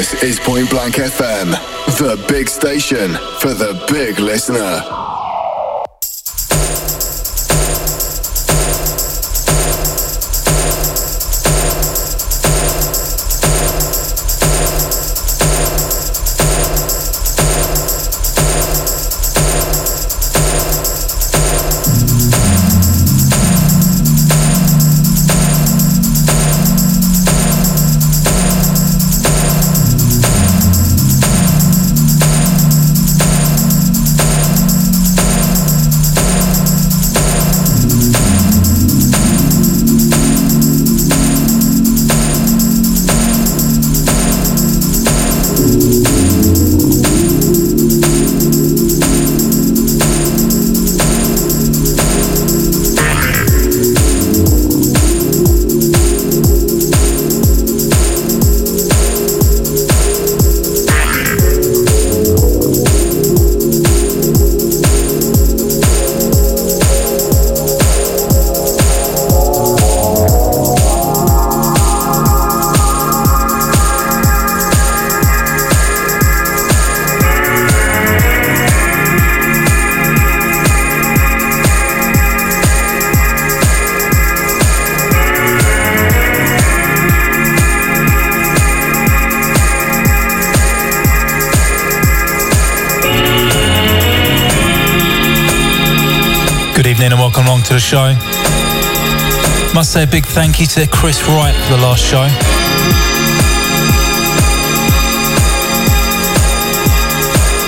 This is Point Blank FM, the big station for the big listener. Show. Must say a big thank you to Chris Wright for the last show.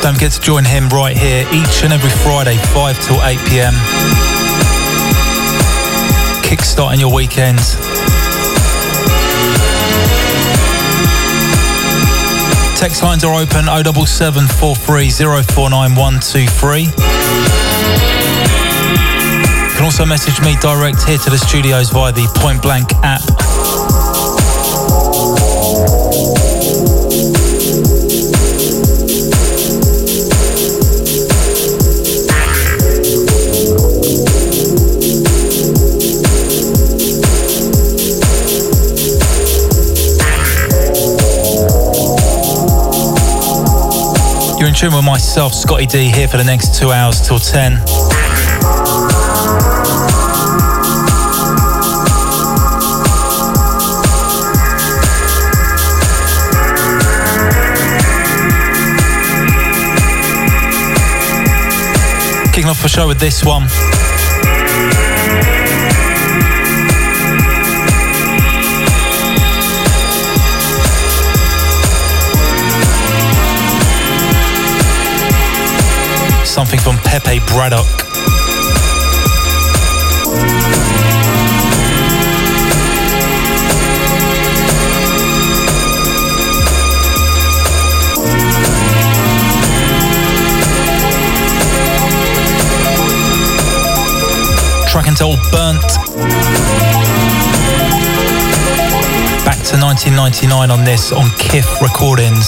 Don't forget to join him right here each and every Friday, 5 till 8 pm. Kickstarting your weekends. Text lines are open 077 can also message me direct here to the studios via the Point Blank app. You're in tune with myself, Scottie D, here for the next two hours till 10. Kicking off the show with this one. Something from Pépé Bradock. Track until Burnt. Back to 1999 on this on Kif Recordings.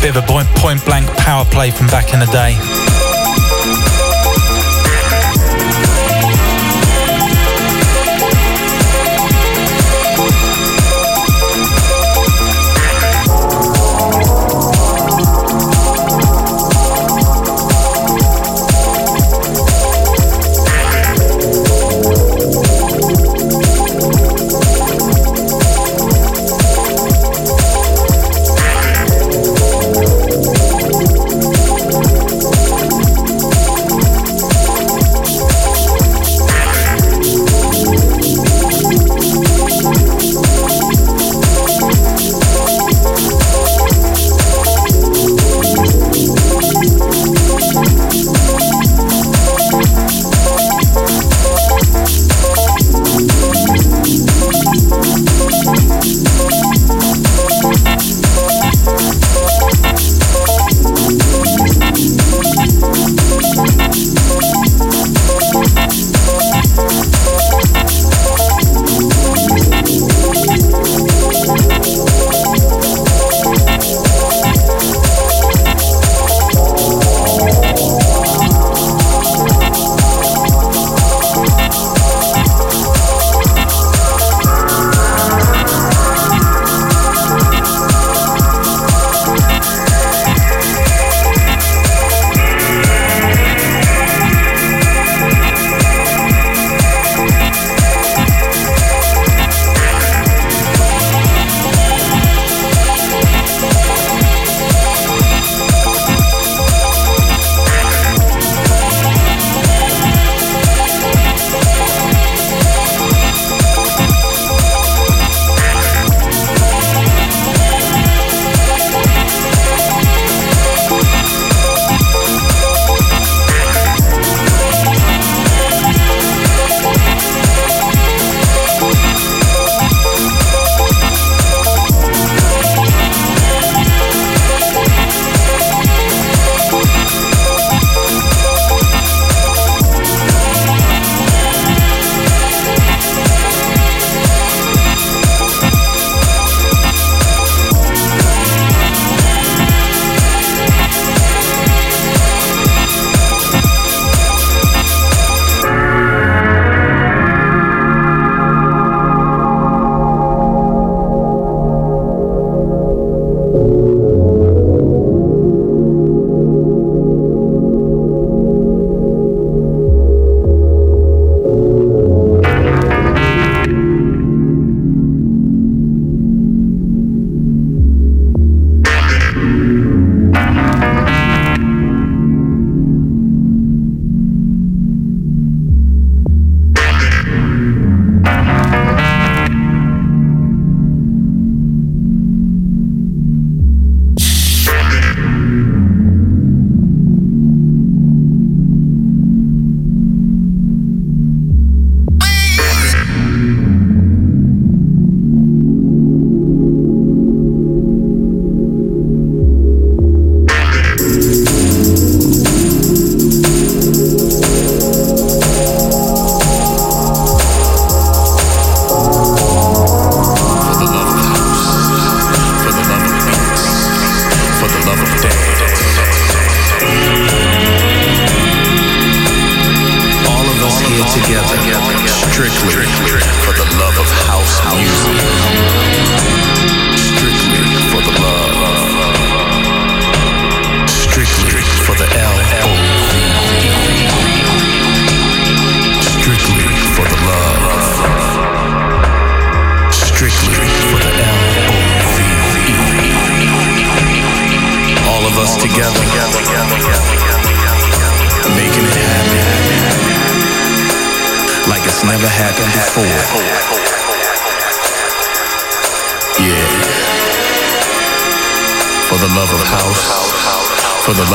Bit of a point blank power play from back in the day.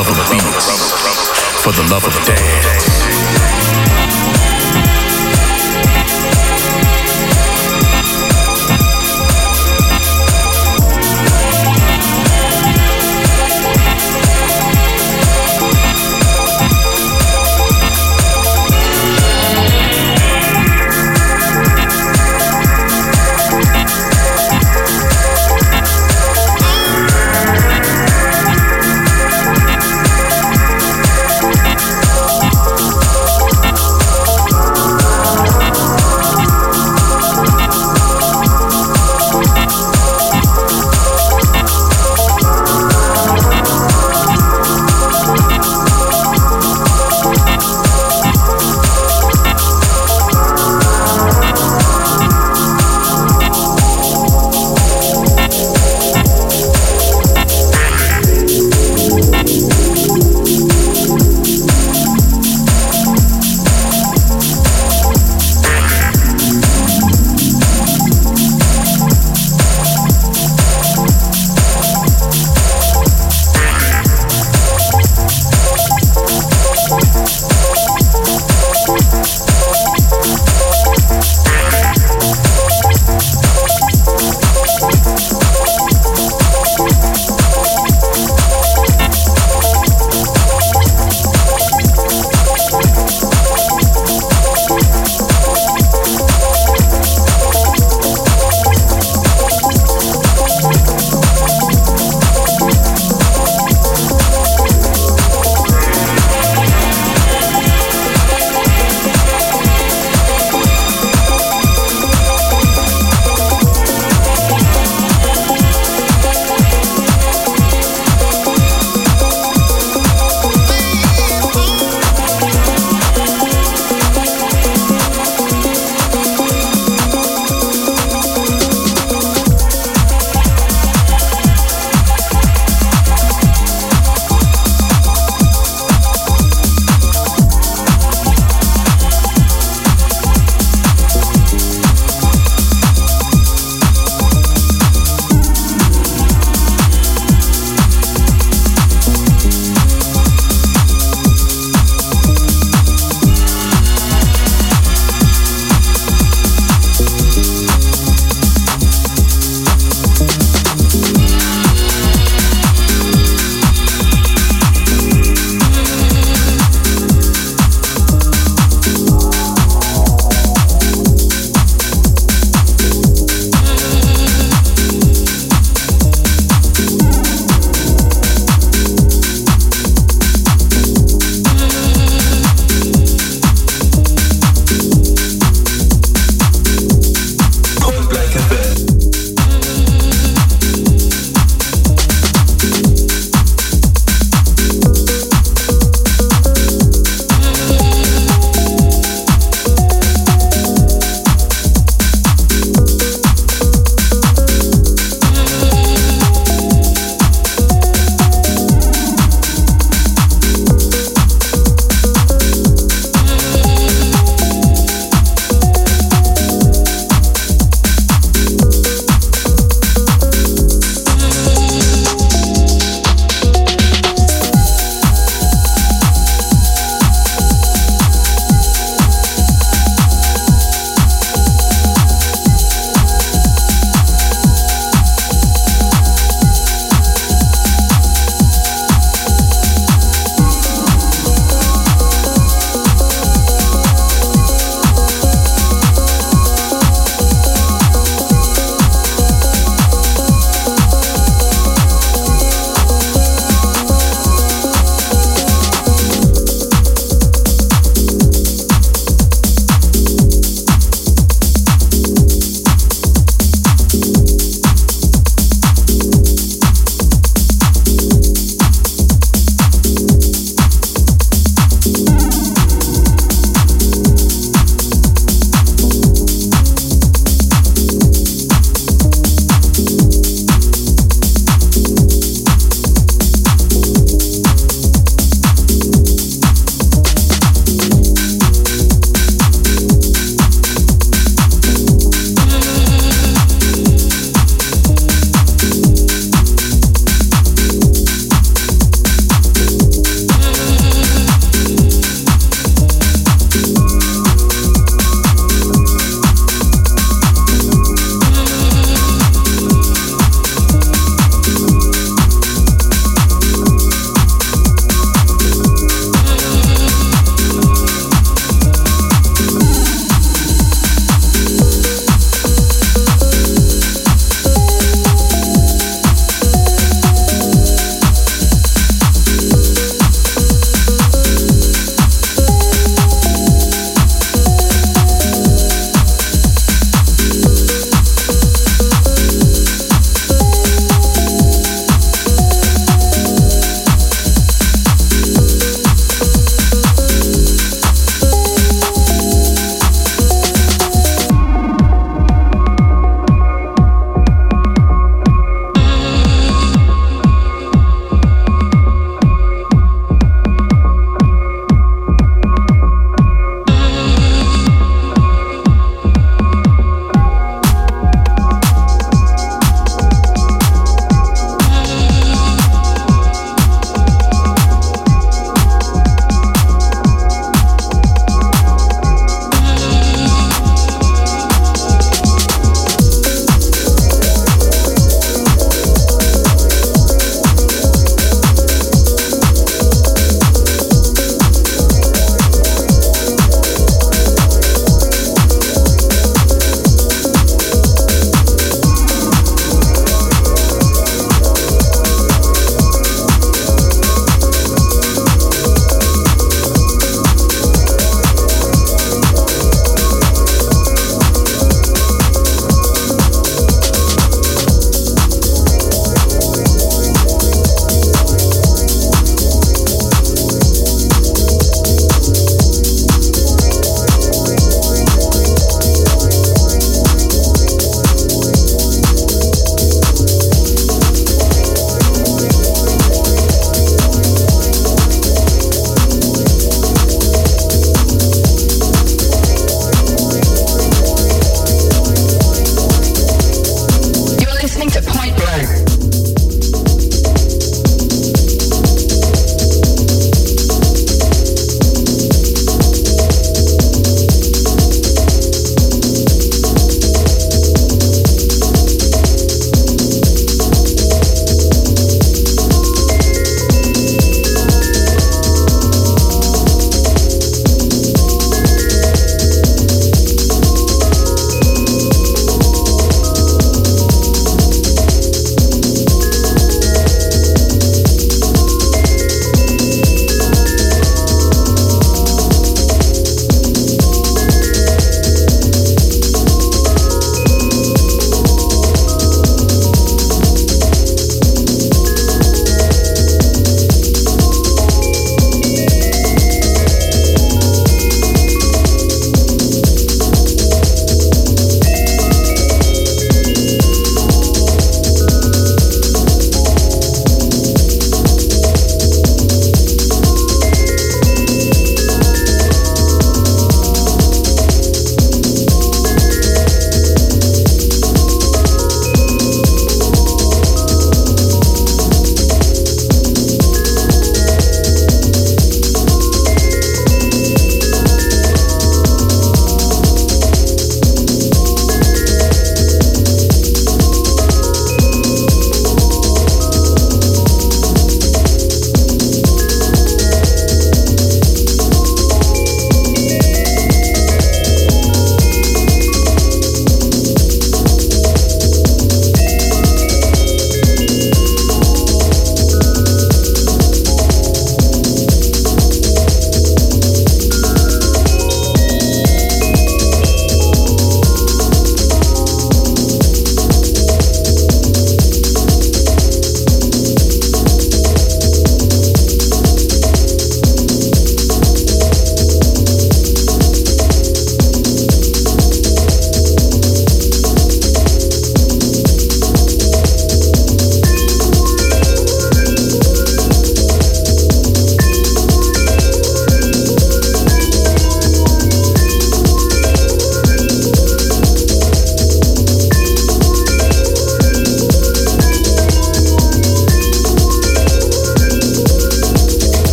Love of beats, for the love of the dance.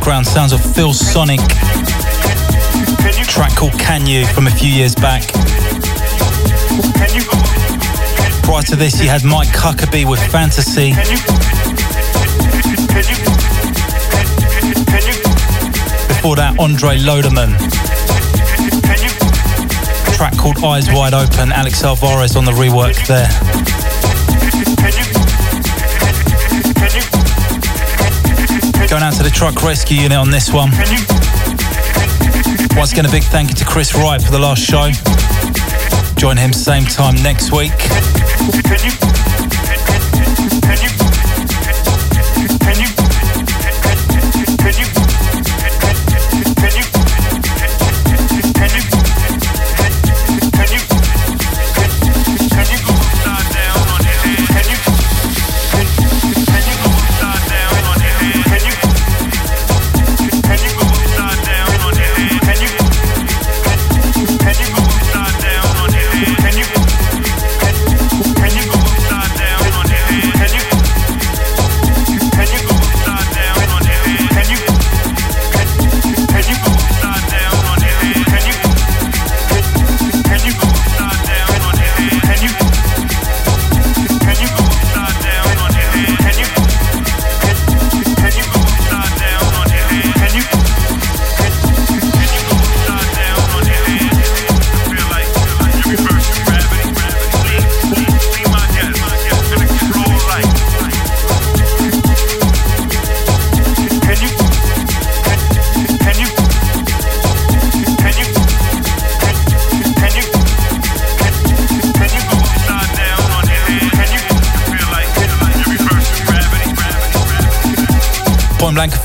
Background sounds of Phil Sonic. track called Can You from a few years back. Prior to this, you had Mike Huckaby with Fantasy. Before that, Andre Lodemann. track called Eyes Wide Open, Alex Alvarez on the rework there. Going out to the truck rescue unit on this one. Once again, a big thank you to Chris Wright for the last show. Join him same time next week.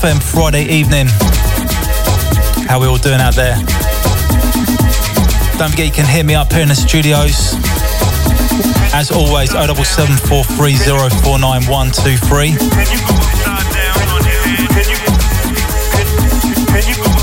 FM Friday evening. How we all doing out there? Don't forget you can hit me up here in the studios. As always, 07743049123.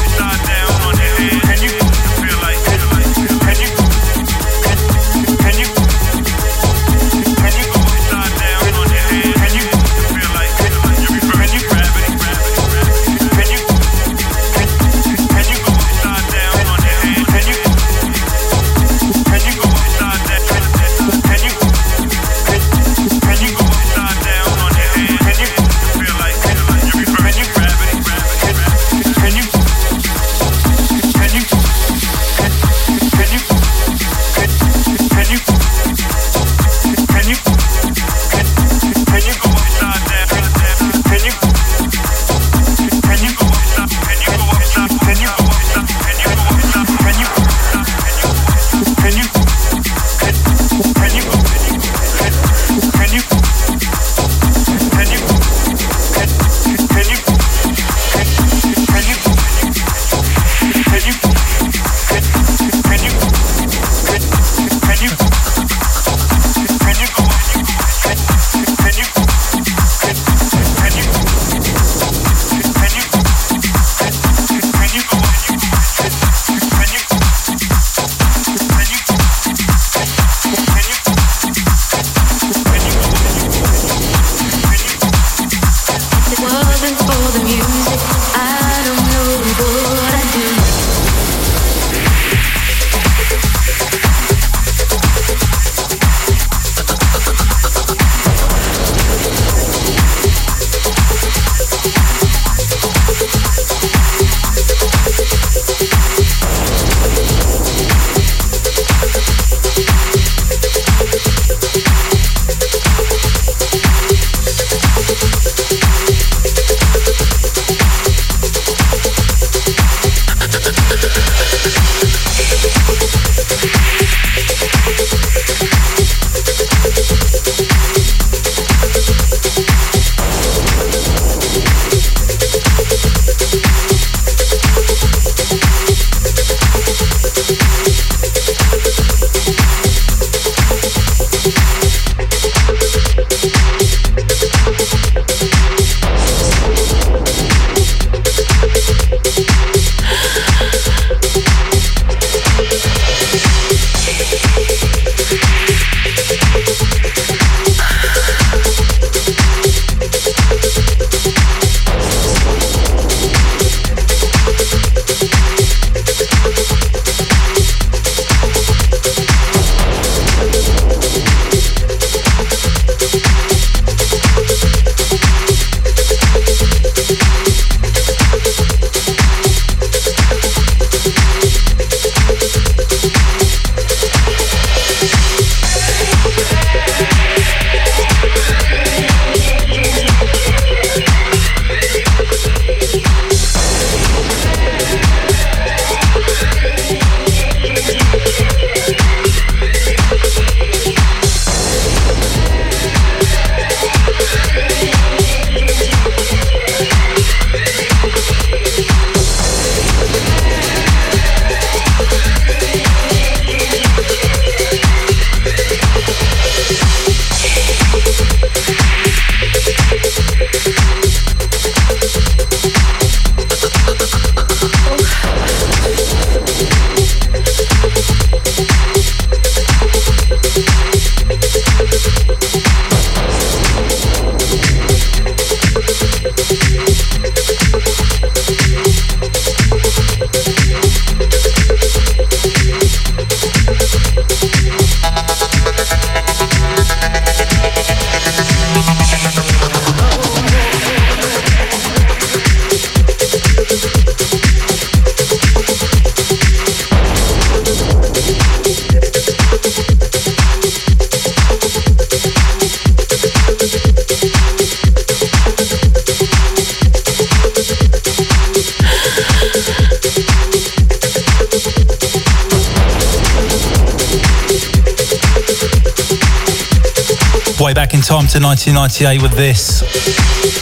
Time to 1998 with this.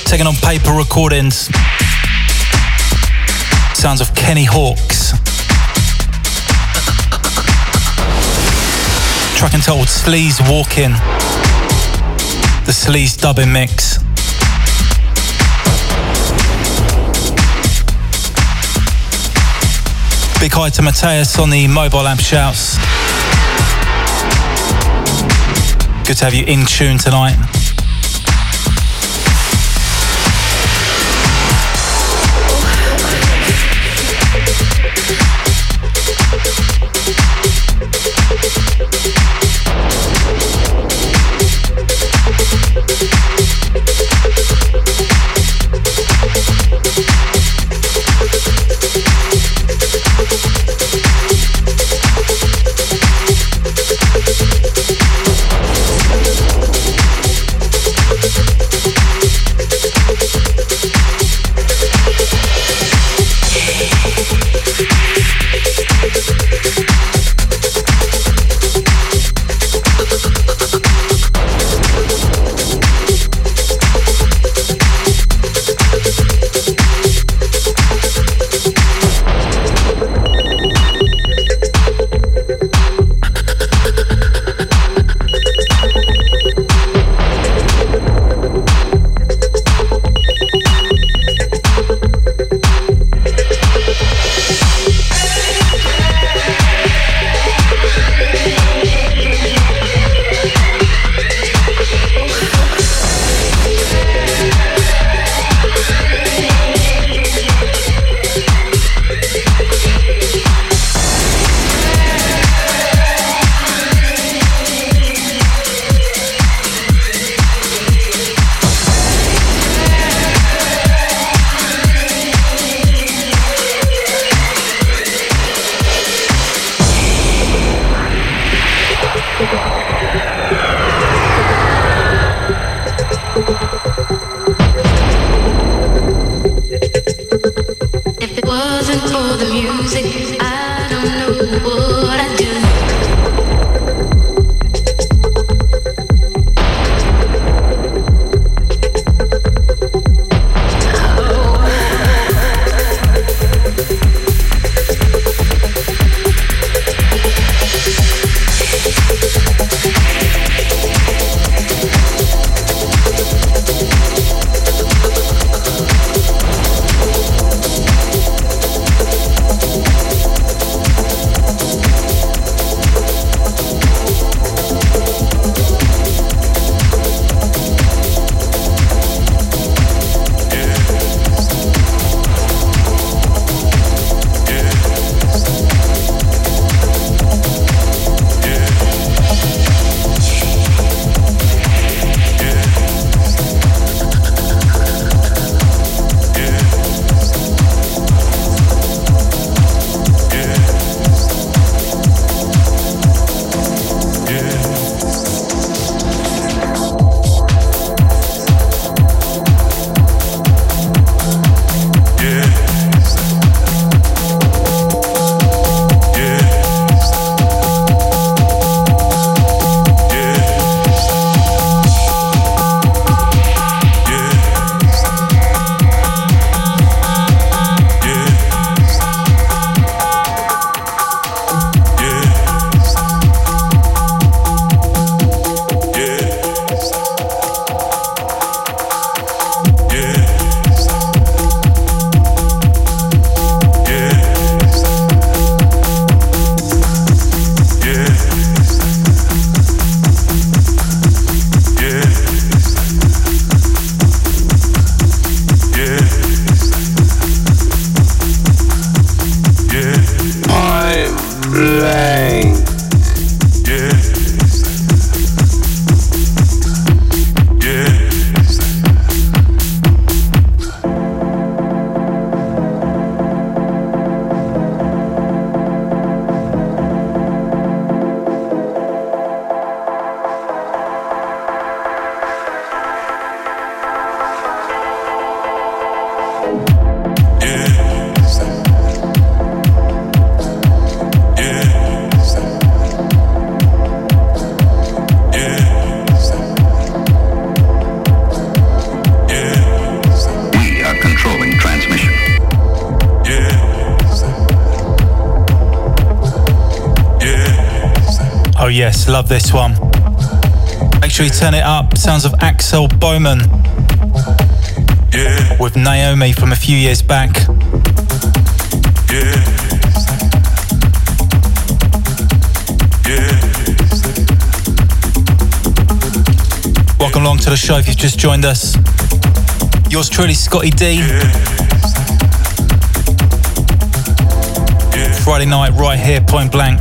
Taken on paper recordings. Sounds of Kenny Hawkes. Track entitled Sleaze Walking. The Sleaze dubbing mix. Big hi to Mateus on the mobile app shouts. Good to have you in tune tonight. Love this one. Make sure you turn it up. Sounds of Axel Boman Yeah, with Naomi from a few years back. yeah. Welcome along to the show if you've just joined us. Yours truly, Scottie D. Friday night, right here, point blank.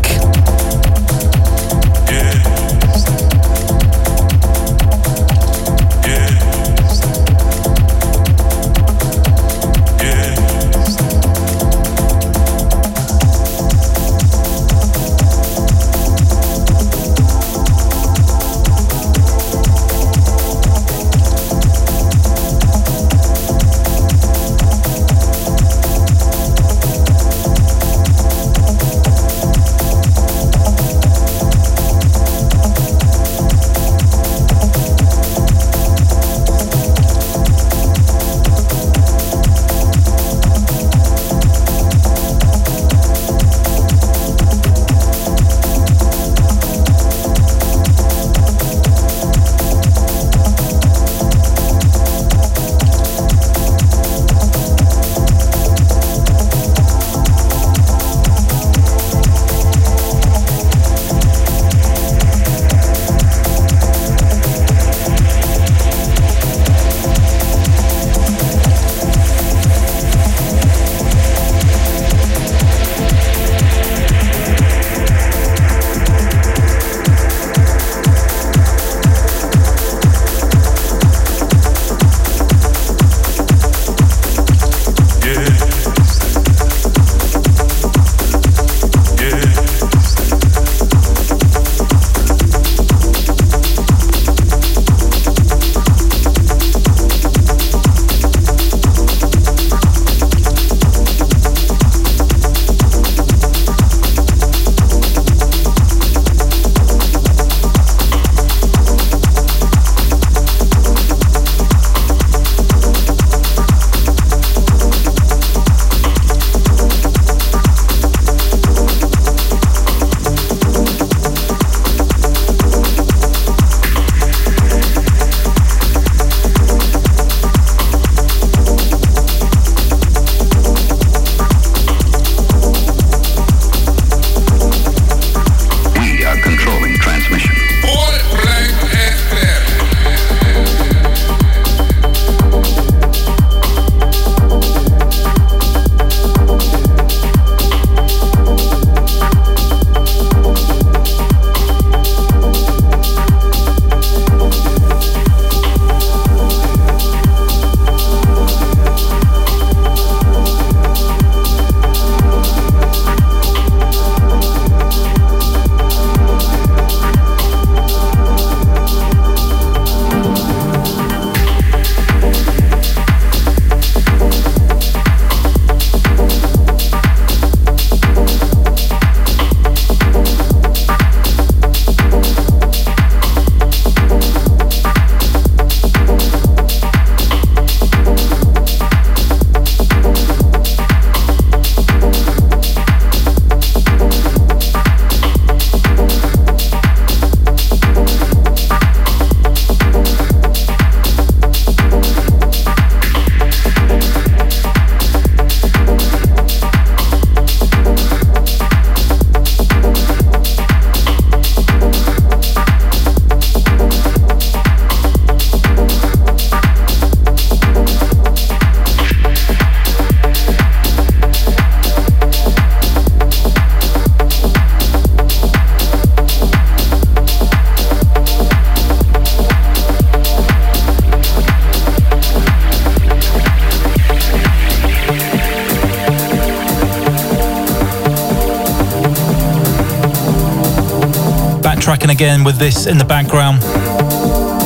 Again with this in the background.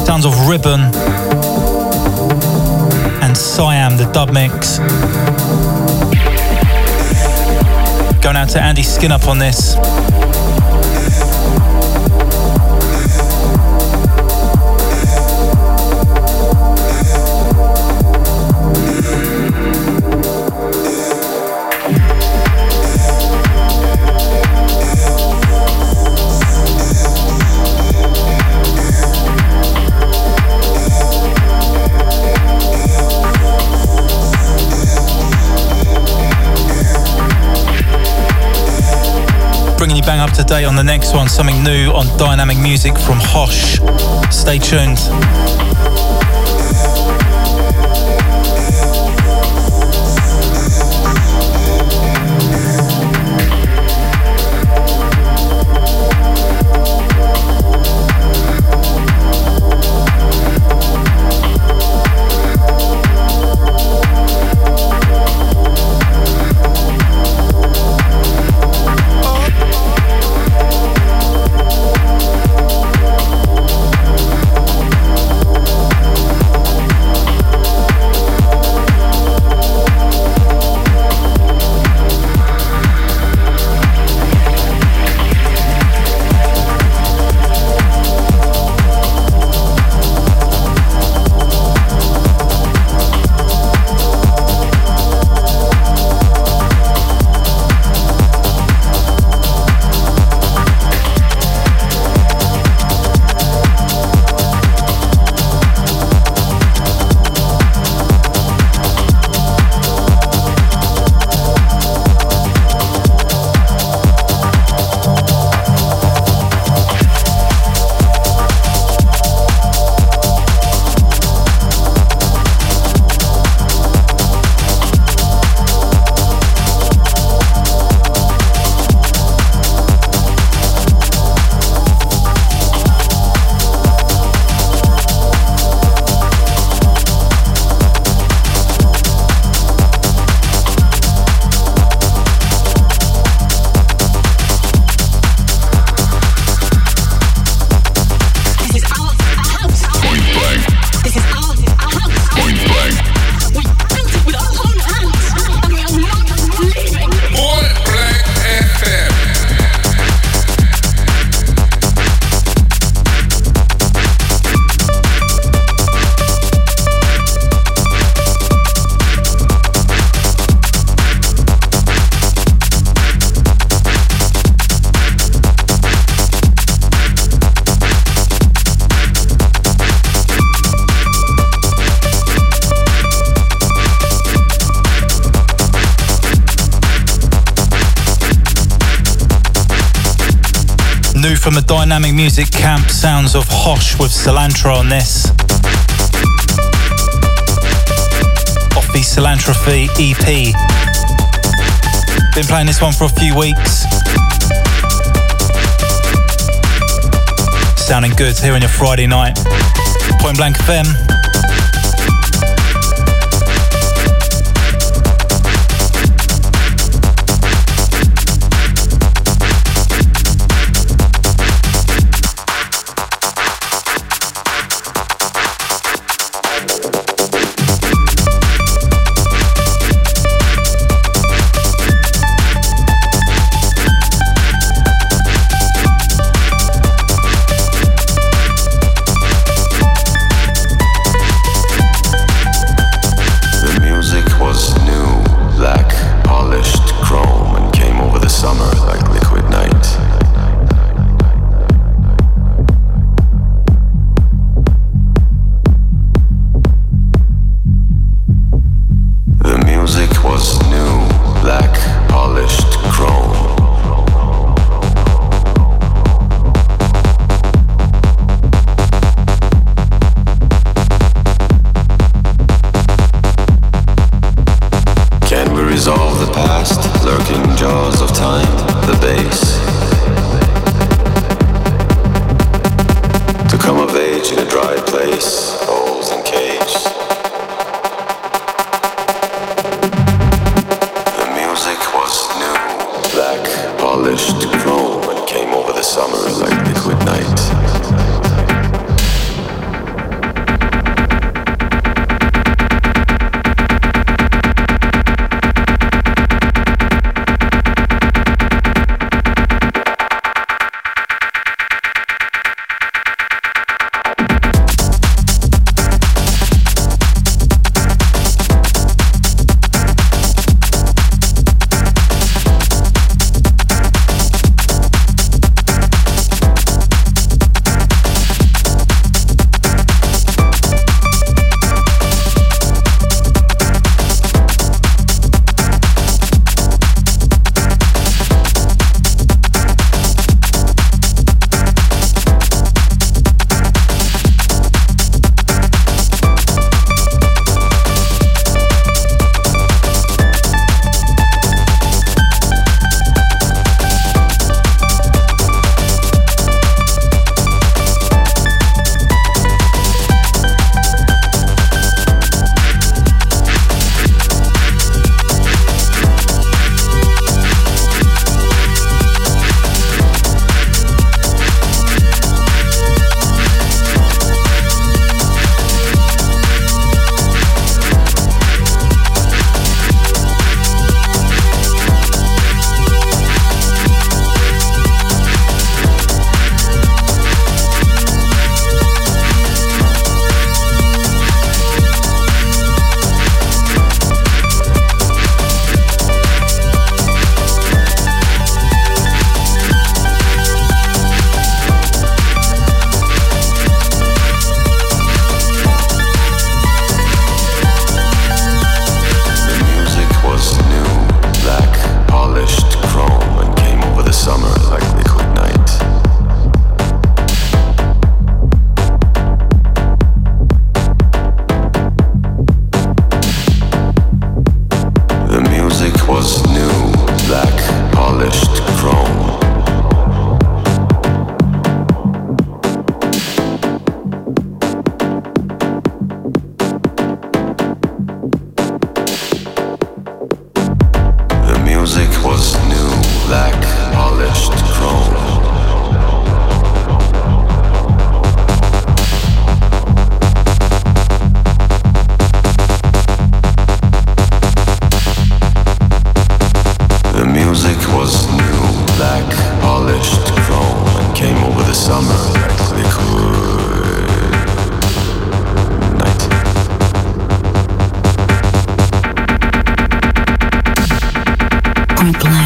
Sounds of Ribbon and Siam, the dub mix. Going out to Andy Skin up on this. Bang up to date on the next one. Something new on Diynamic music from Hosh. Stay tuned. Music camp sounds of Hosh with Cilantro on this. Off the Cilantro EP. Been playing this one for a few weeks. Sounding good here on your Friday night. Point Blank FM. summer actually night.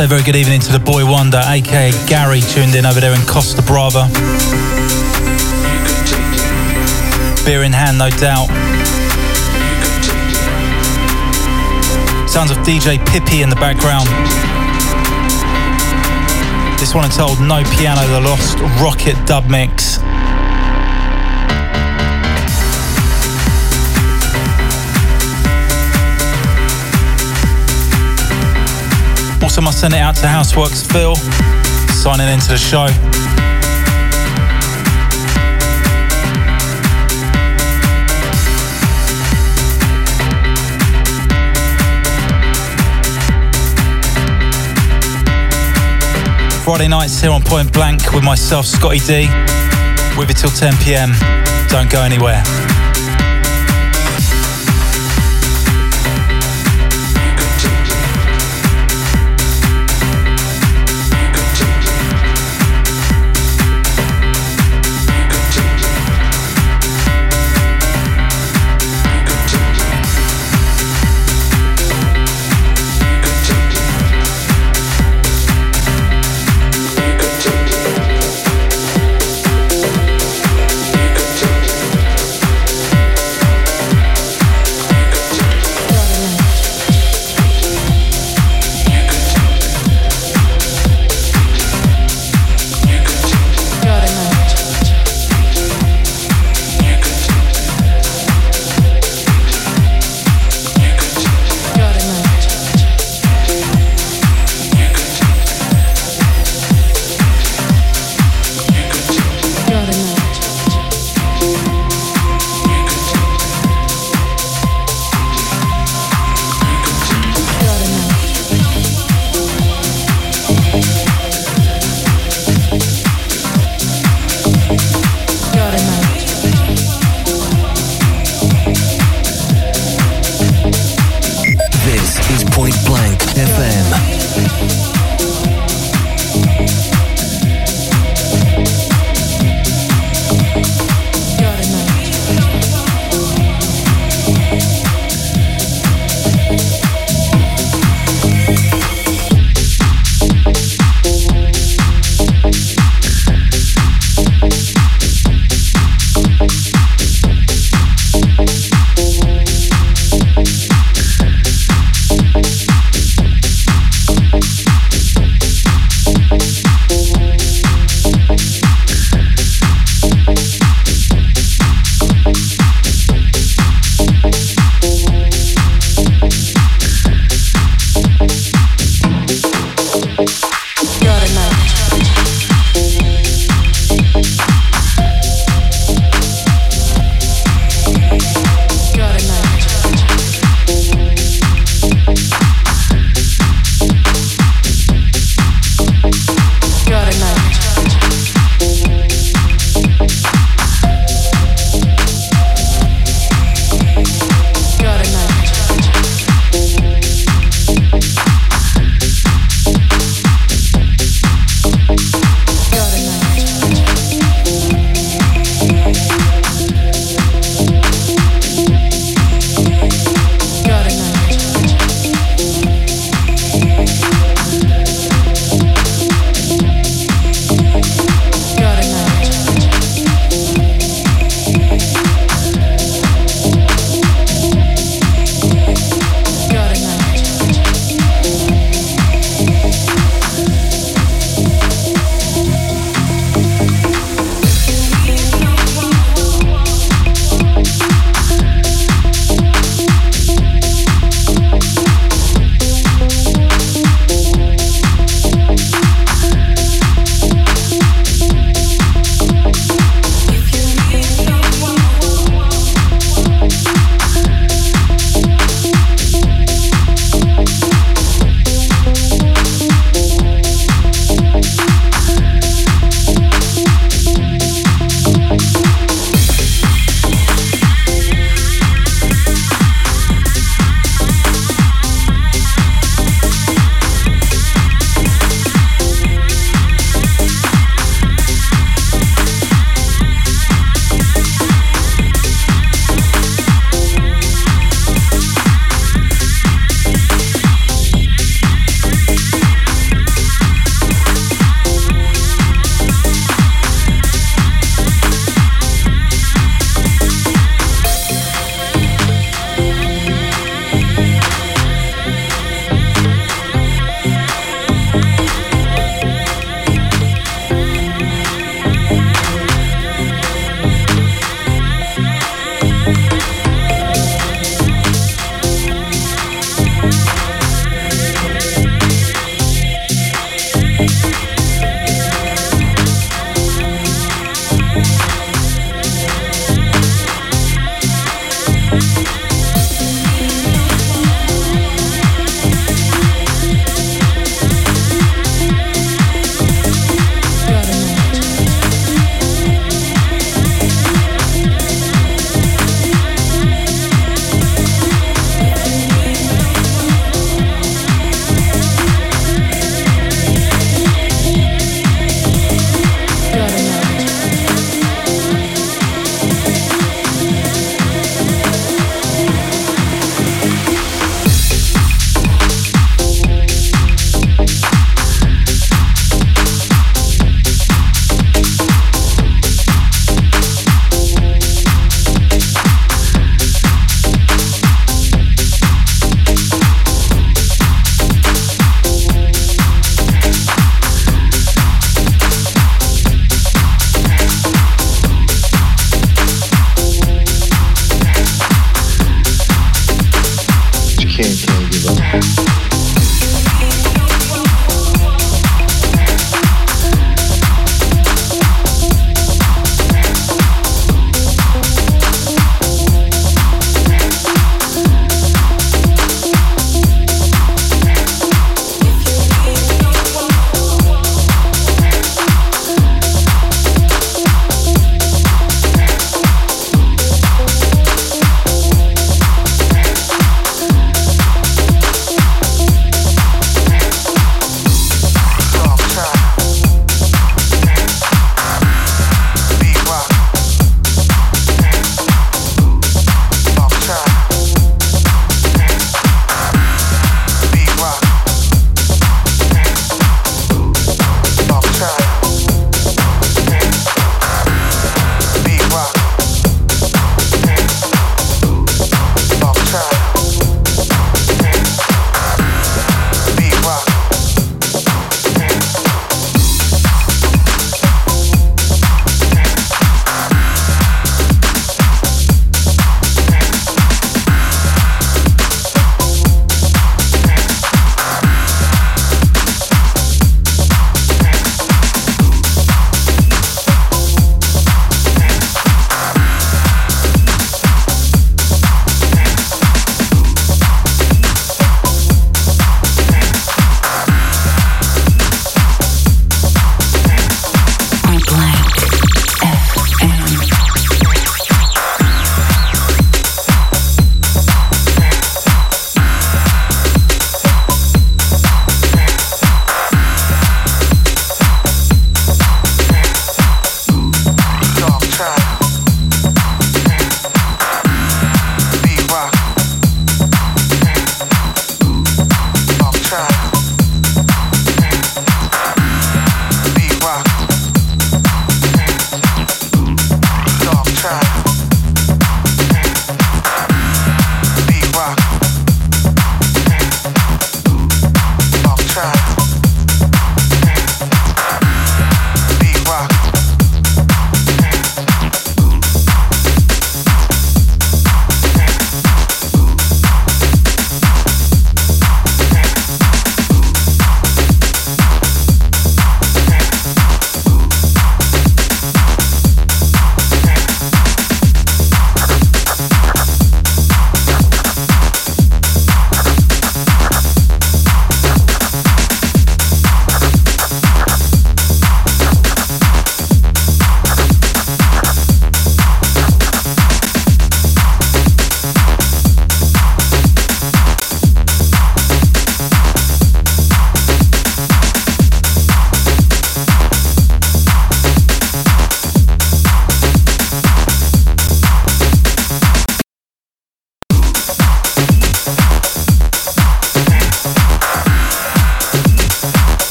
Say very good evening to the boy wonder, aka Gary, tuned in over there in Costa Brava. Beer in hand, no doubt. Sounds of DJ Pippi in the background. This one entitled No Piano, the Lost Rocket Dub Mix. Also must send it out to Houseworks Phil, signing into the show. Friday nights here on Point Blank with myself, Scottie D. With it till 10 pm. Don't go anywhere.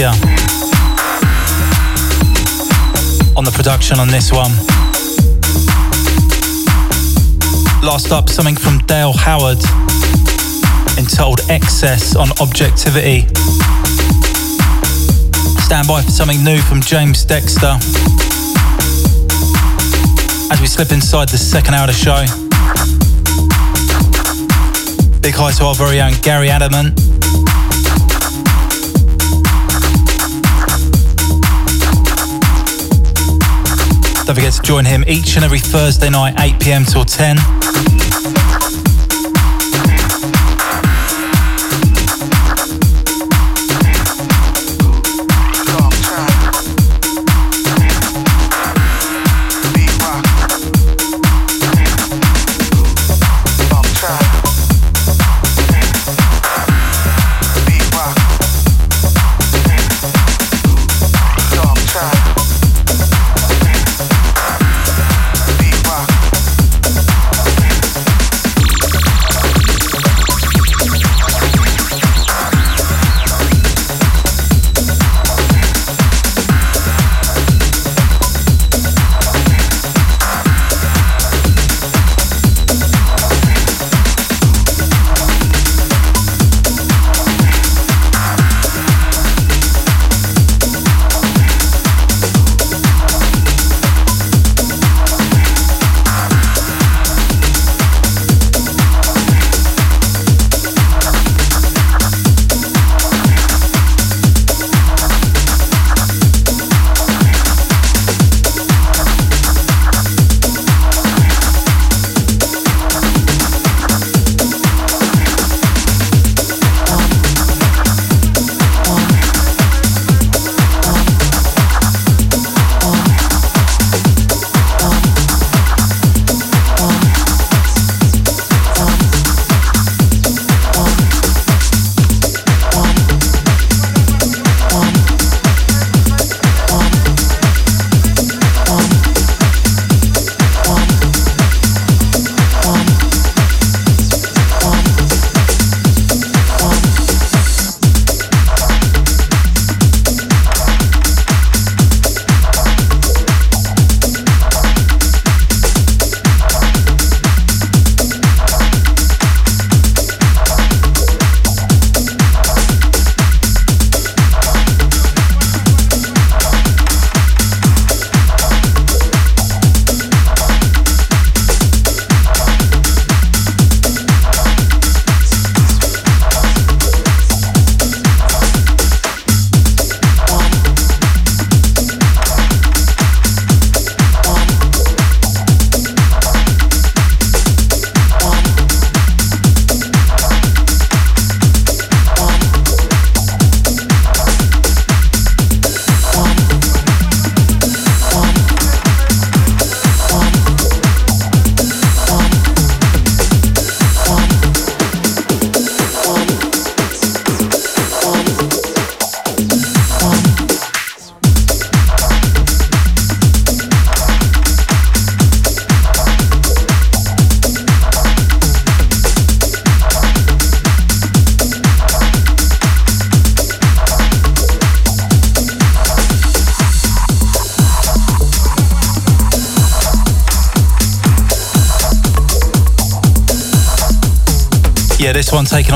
Ganassia on the production on this one. Last up, something from Dale Howard entitled Excess on Objectivity. Stand by for something new from James Dexter as we slip inside the second hour of the show. Big hi to our very own Gary Adamant. Don't forget to join him each and every Thursday night, 8 pm till 10.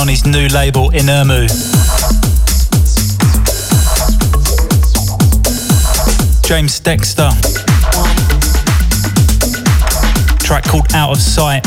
On his new label, Inermu. James Dexter. Track called Out of Sight.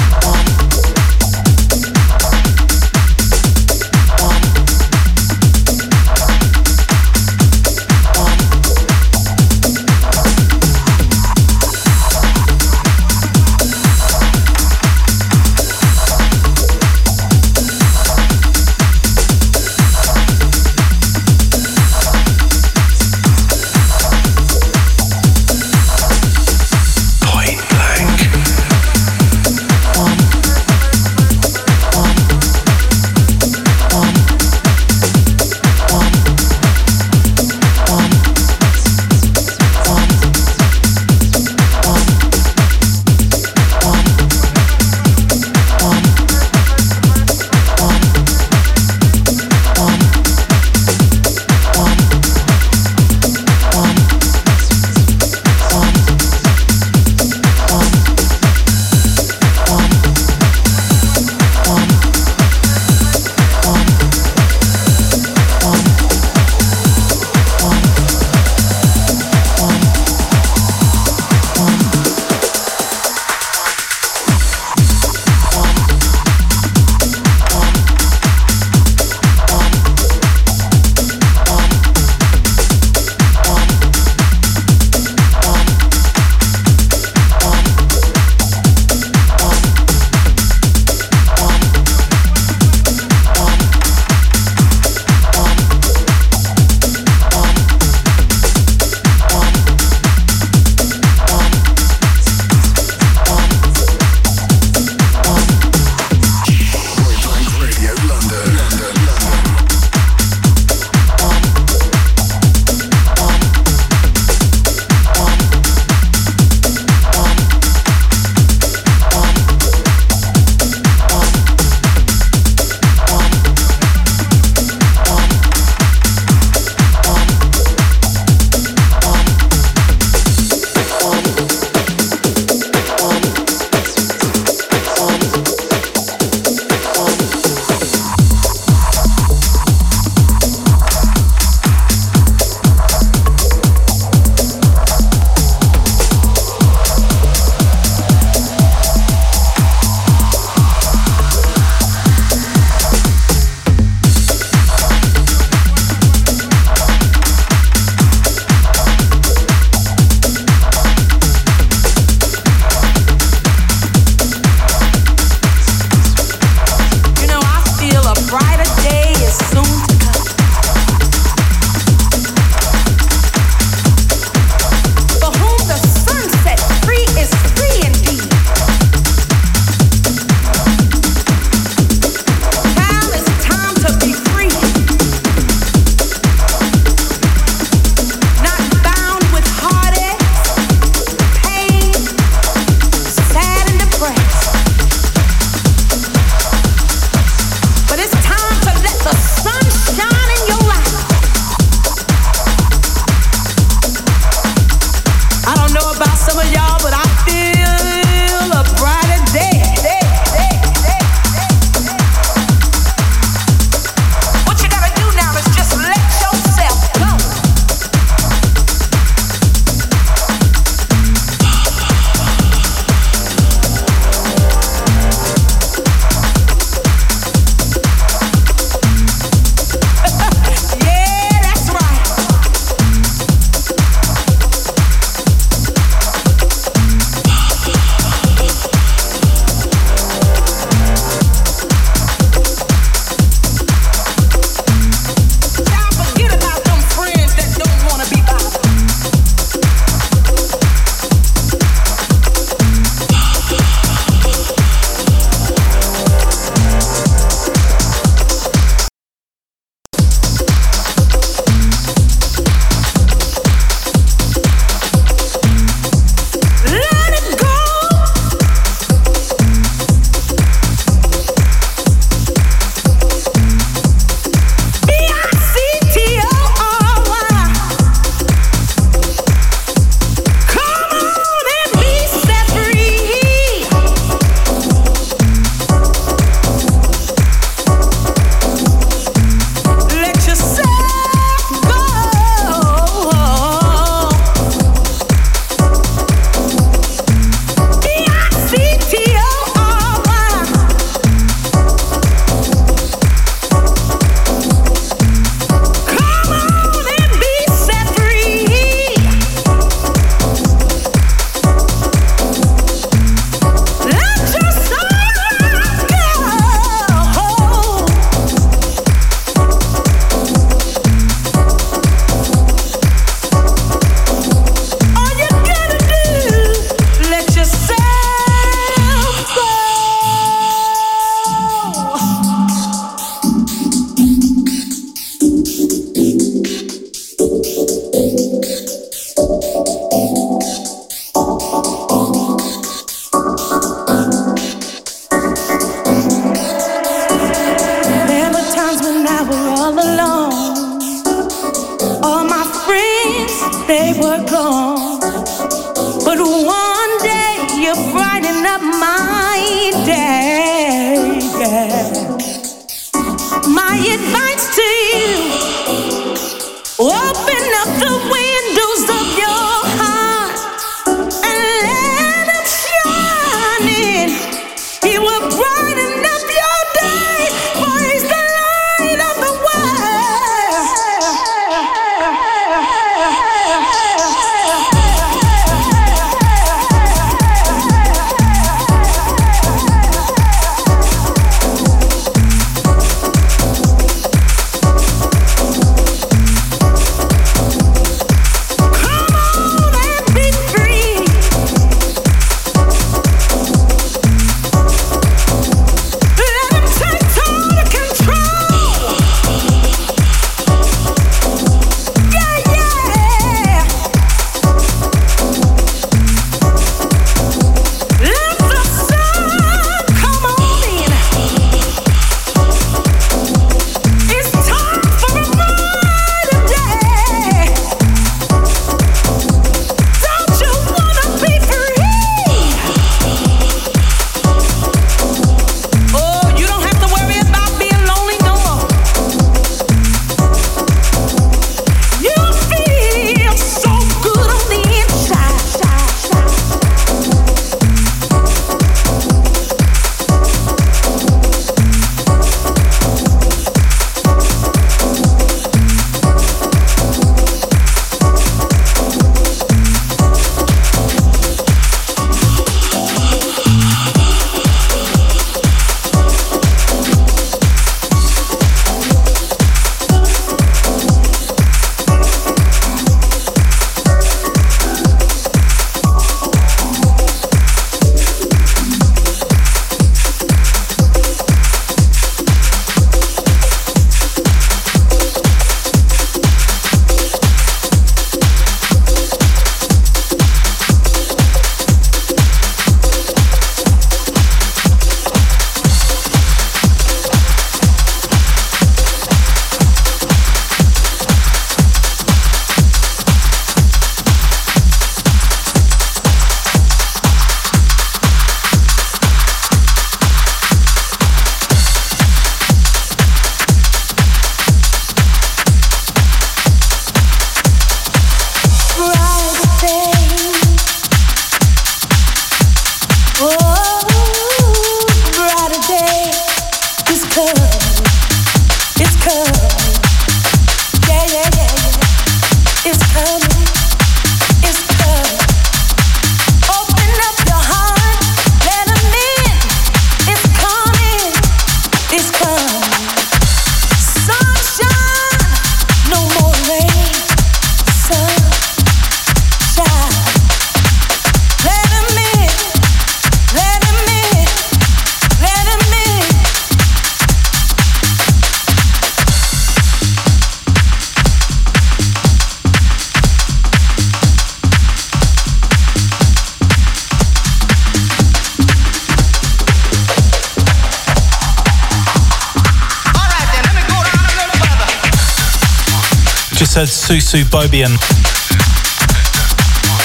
Susu Bobien.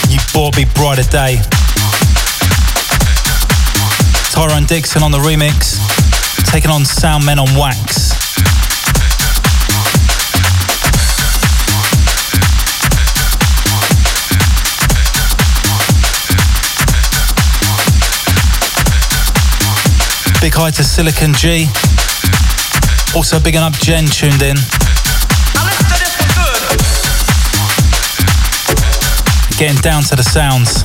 You bought me brighter day. Tyrone Dixon on the remix, taking on Soundmen On Wax. Big hi to Silicon G. Also bigging up Jen tuned in. Getting down to the sounds.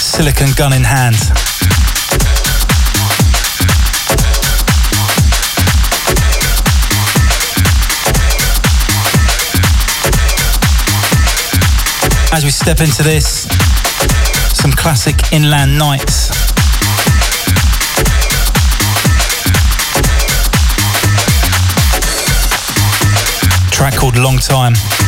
Silicon gun in hand. As we step into this, some classic Inland Knights. Track called Long Time.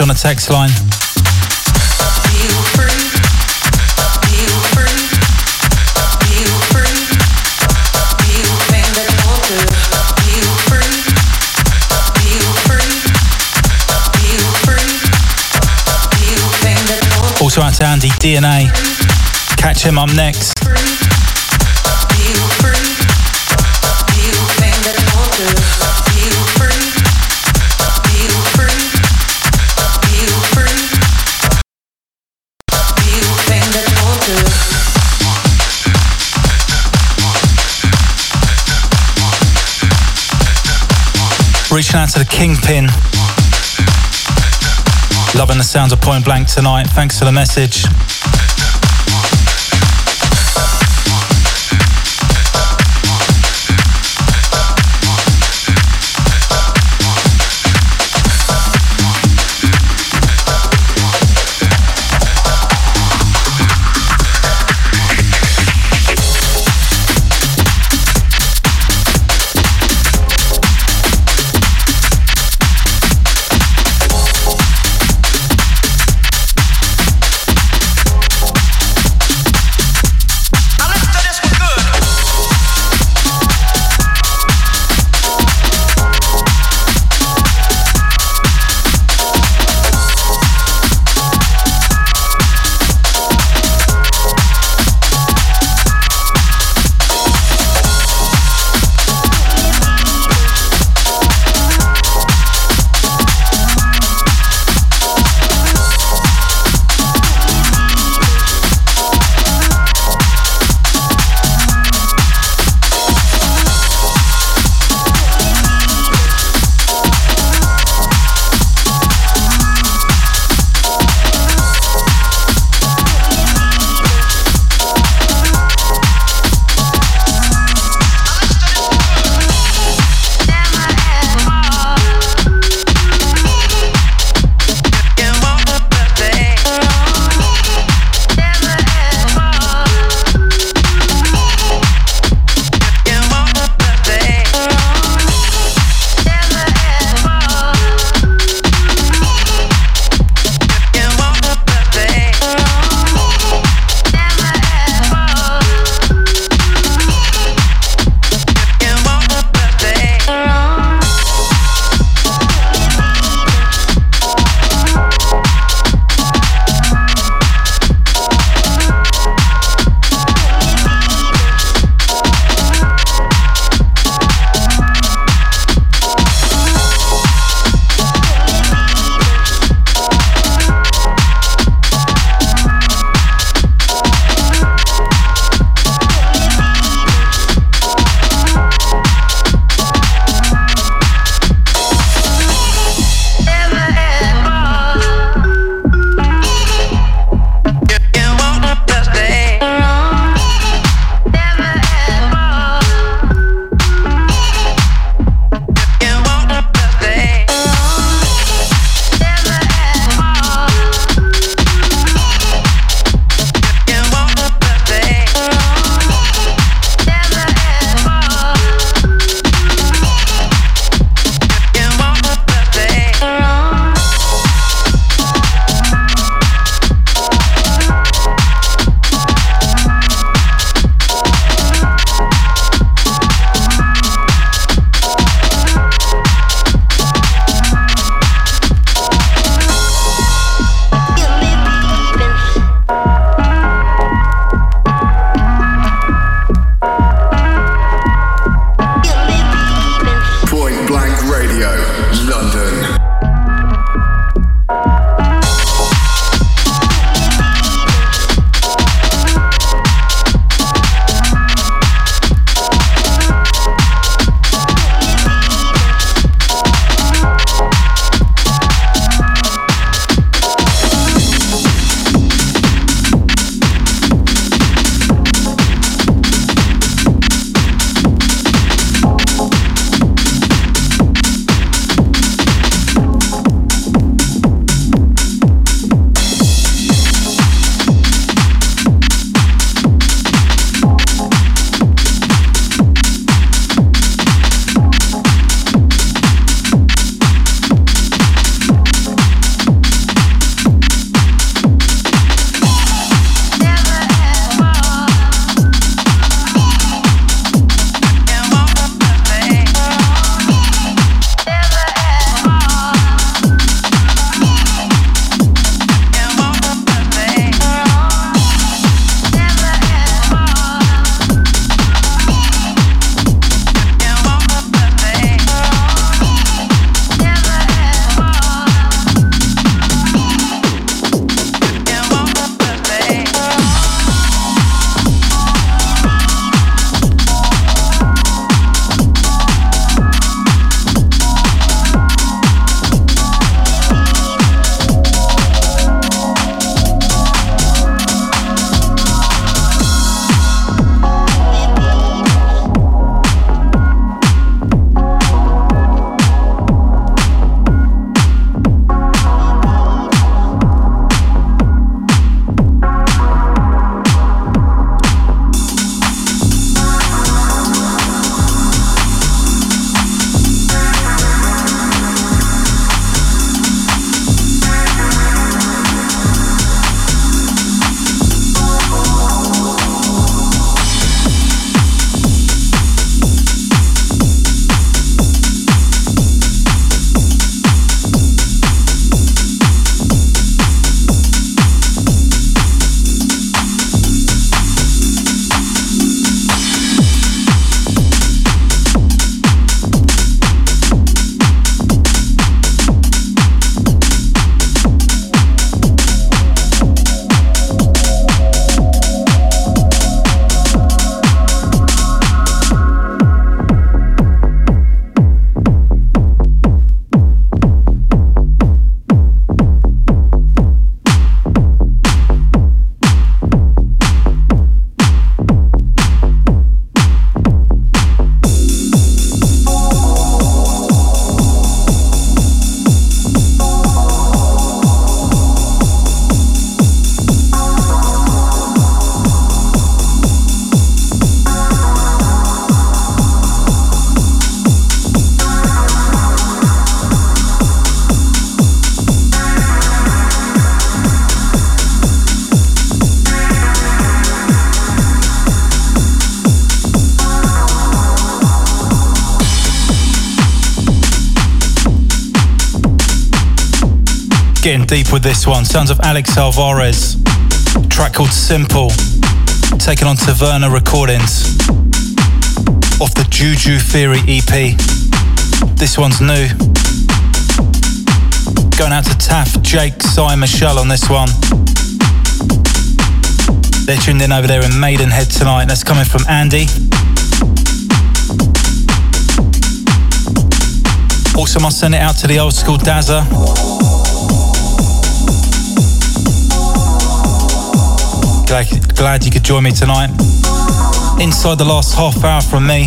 On the text line. Also out to Andy DNA. Catch him up next. Kingpin. Loving the sounds of Point Blank tonight. Thanks for the message. Deep with this one. Sounds of Alex Alvarez. Track called Simple. Taken on Taverna Recordings. Off the Juju Theory EP. This one's new. Going out to Taff, Jake, Cy, Michelle on this one. They're tuned in over there in Maidenhead tonight. That's coming from Andy. Also, must send it out to the old school Dazza. Glad, you could join me tonight. Inside the last half hour from me.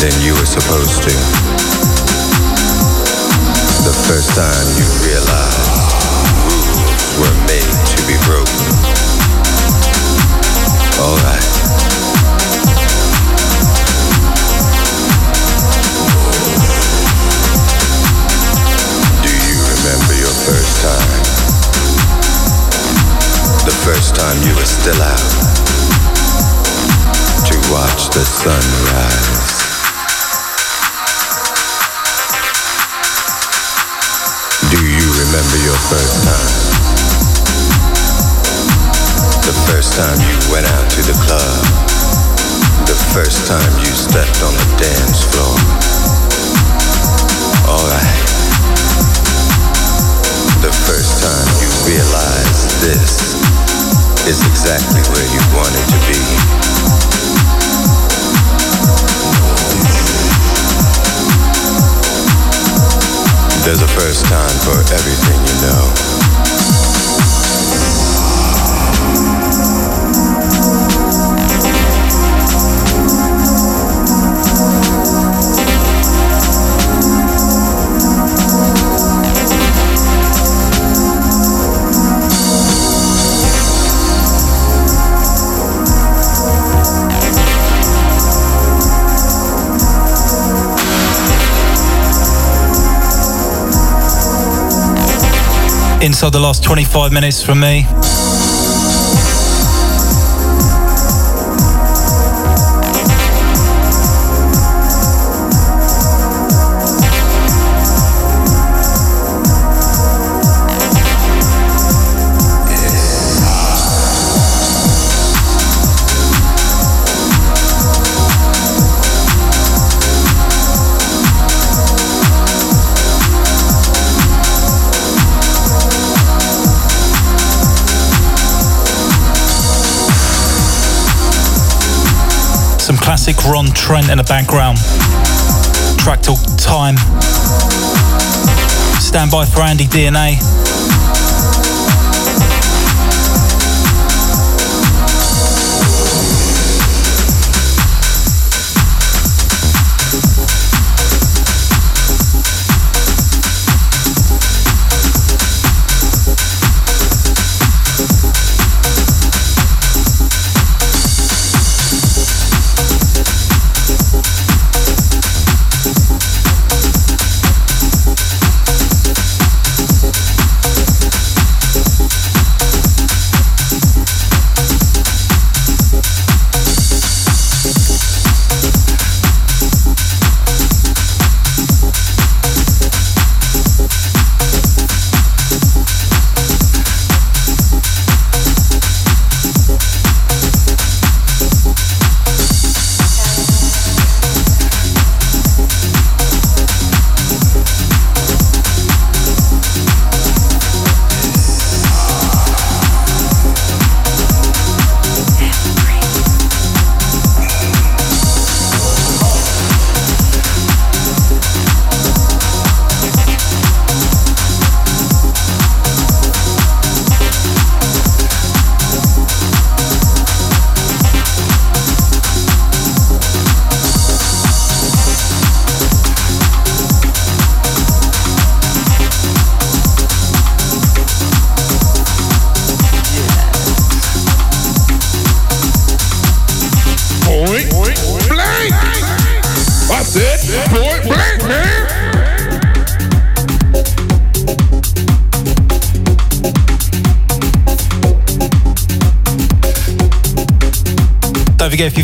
than you were supposed to. The first time you realized rules were made to be broken. Alright. Do you remember your first time? The first time you were still out to watch the sun rise. first time. The first time you went out to the club. The first time you stepped on the dance floor. Alright. The first time you realized this is exactly where you wanted to be. There's a first time for everything you know. Inside the last 25 minutes from me. Classic Ron Trent in the background. Track till time. Stand by for Andy DNA.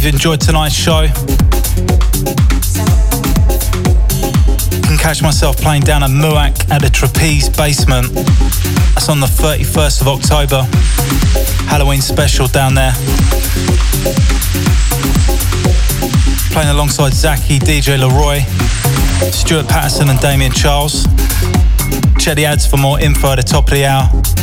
You've enjoyed tonight's show. You can catch myself playing down at Muak at the Trapeze Basement. That's on the 31st of October. Halloween special down there. Playing alongside Zaki, DJ Leroy, Stuart Patterson and Damien Charles. Check the ads for more info at the top of the hour.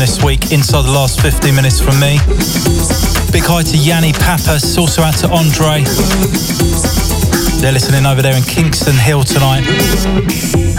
This week inside the last 15 minutes from me. Big hi to Yanni Pappas, also out to Andre. They're listening over there in Kingston Hill tonight.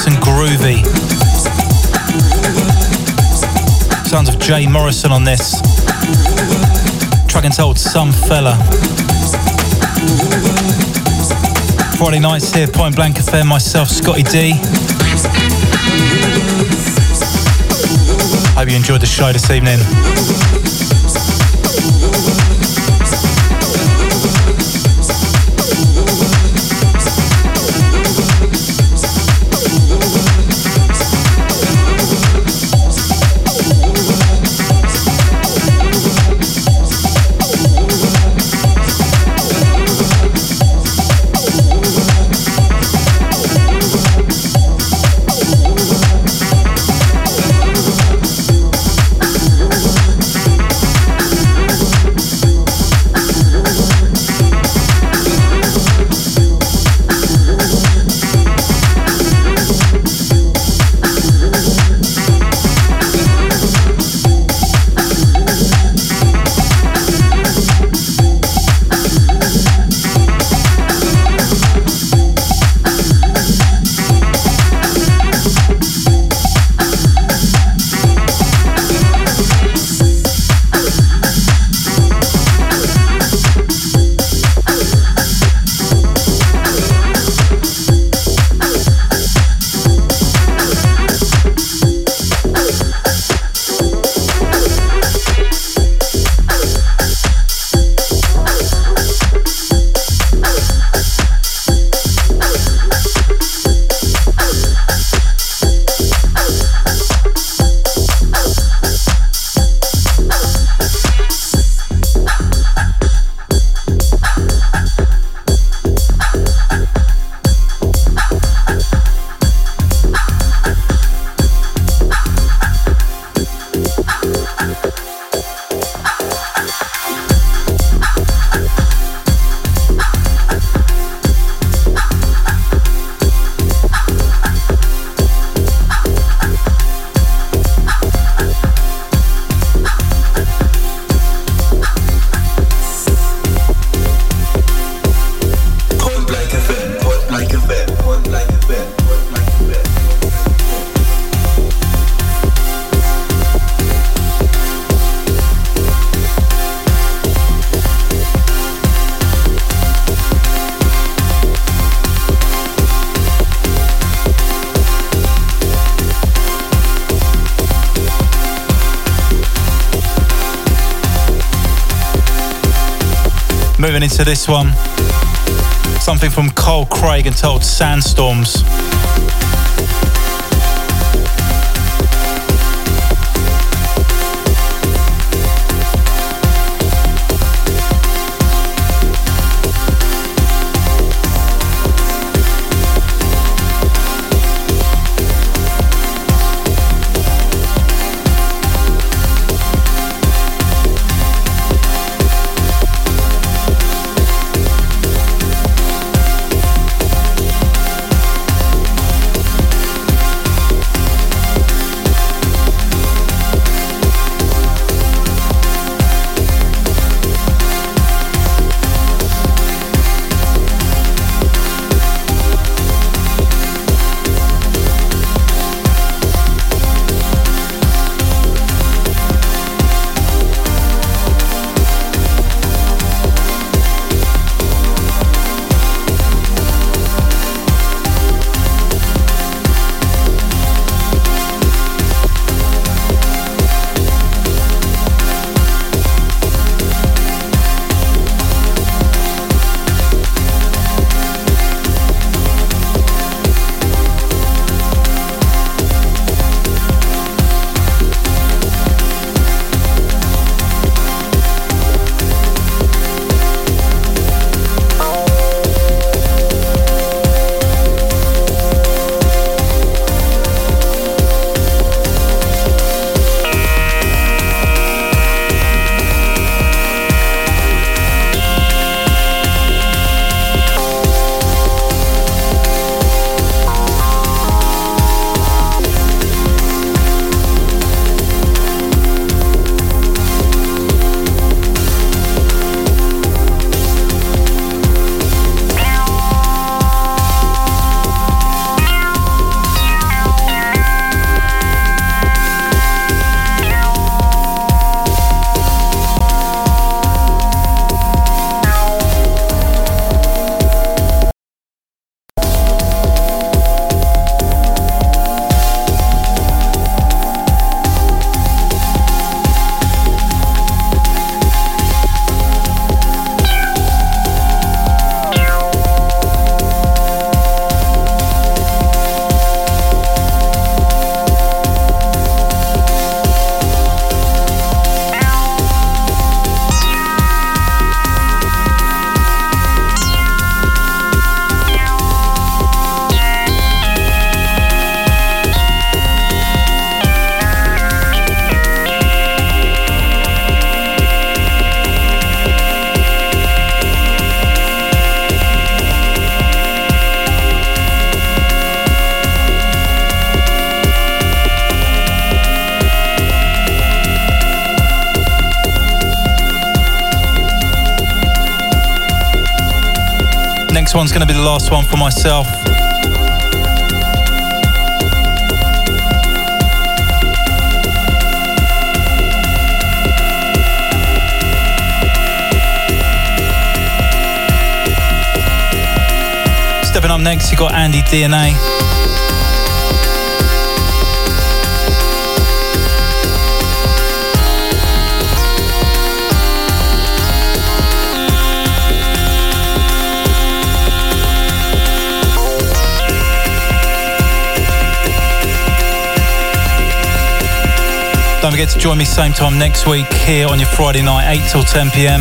Nice and groovy. Sounds of Jay Morrison on this. Track entitled Some Fella. Friday nights here, Point Blank Affair, myself, Scottie D. Hope you enjoyed the show this evening. Into this one, something from Cole Craig entitled Sandstorms. Next one's going to be the last one for myself. Stepping up next, you got Andy DNA. Forget to join me same time next week here on your Friday night, 8 till 10 p.m.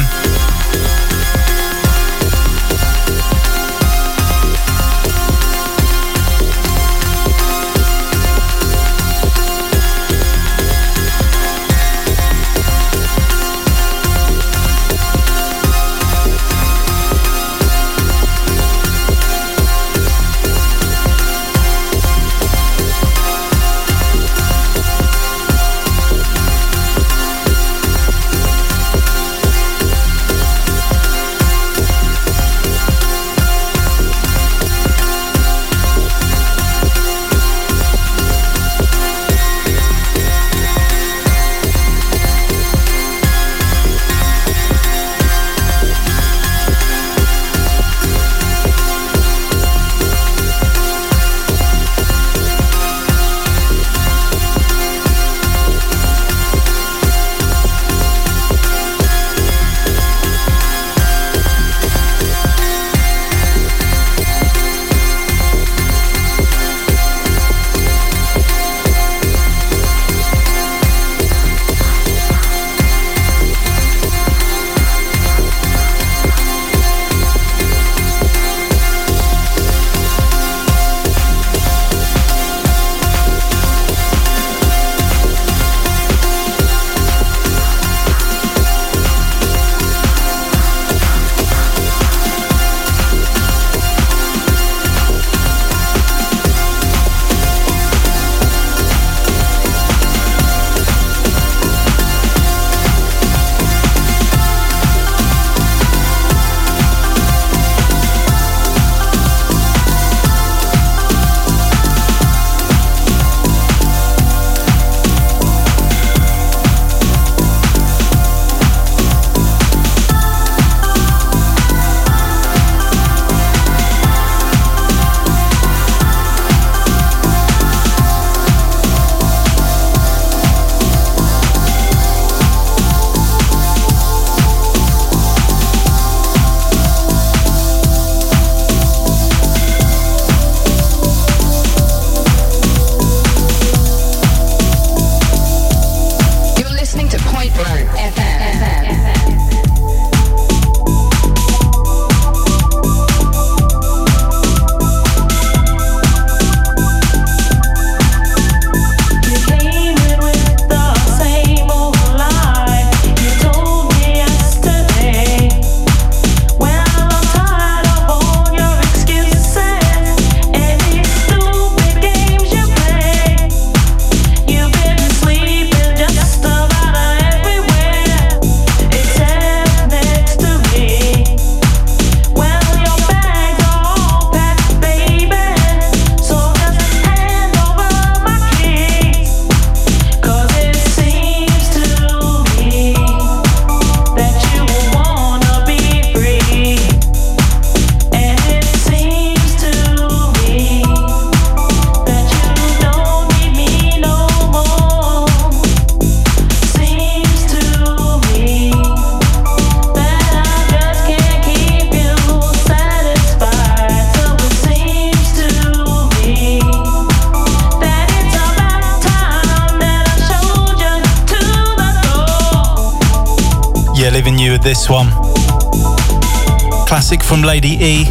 Lady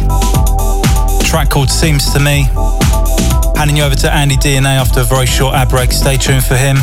track called Seems to Me. Handing you over to Andy DNA after a very short ad break. Stay tuned for him.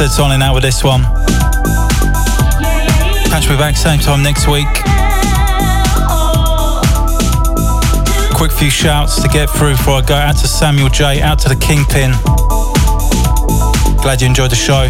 On and out with this one. Catch me back same time next week. Quick few shouts to get through before I go. Out to Samuel J, out to the Kingpin. Glad you enjoyed the show.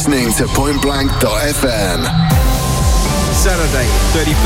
Listening to pointblank.fm. Saturday, 31st.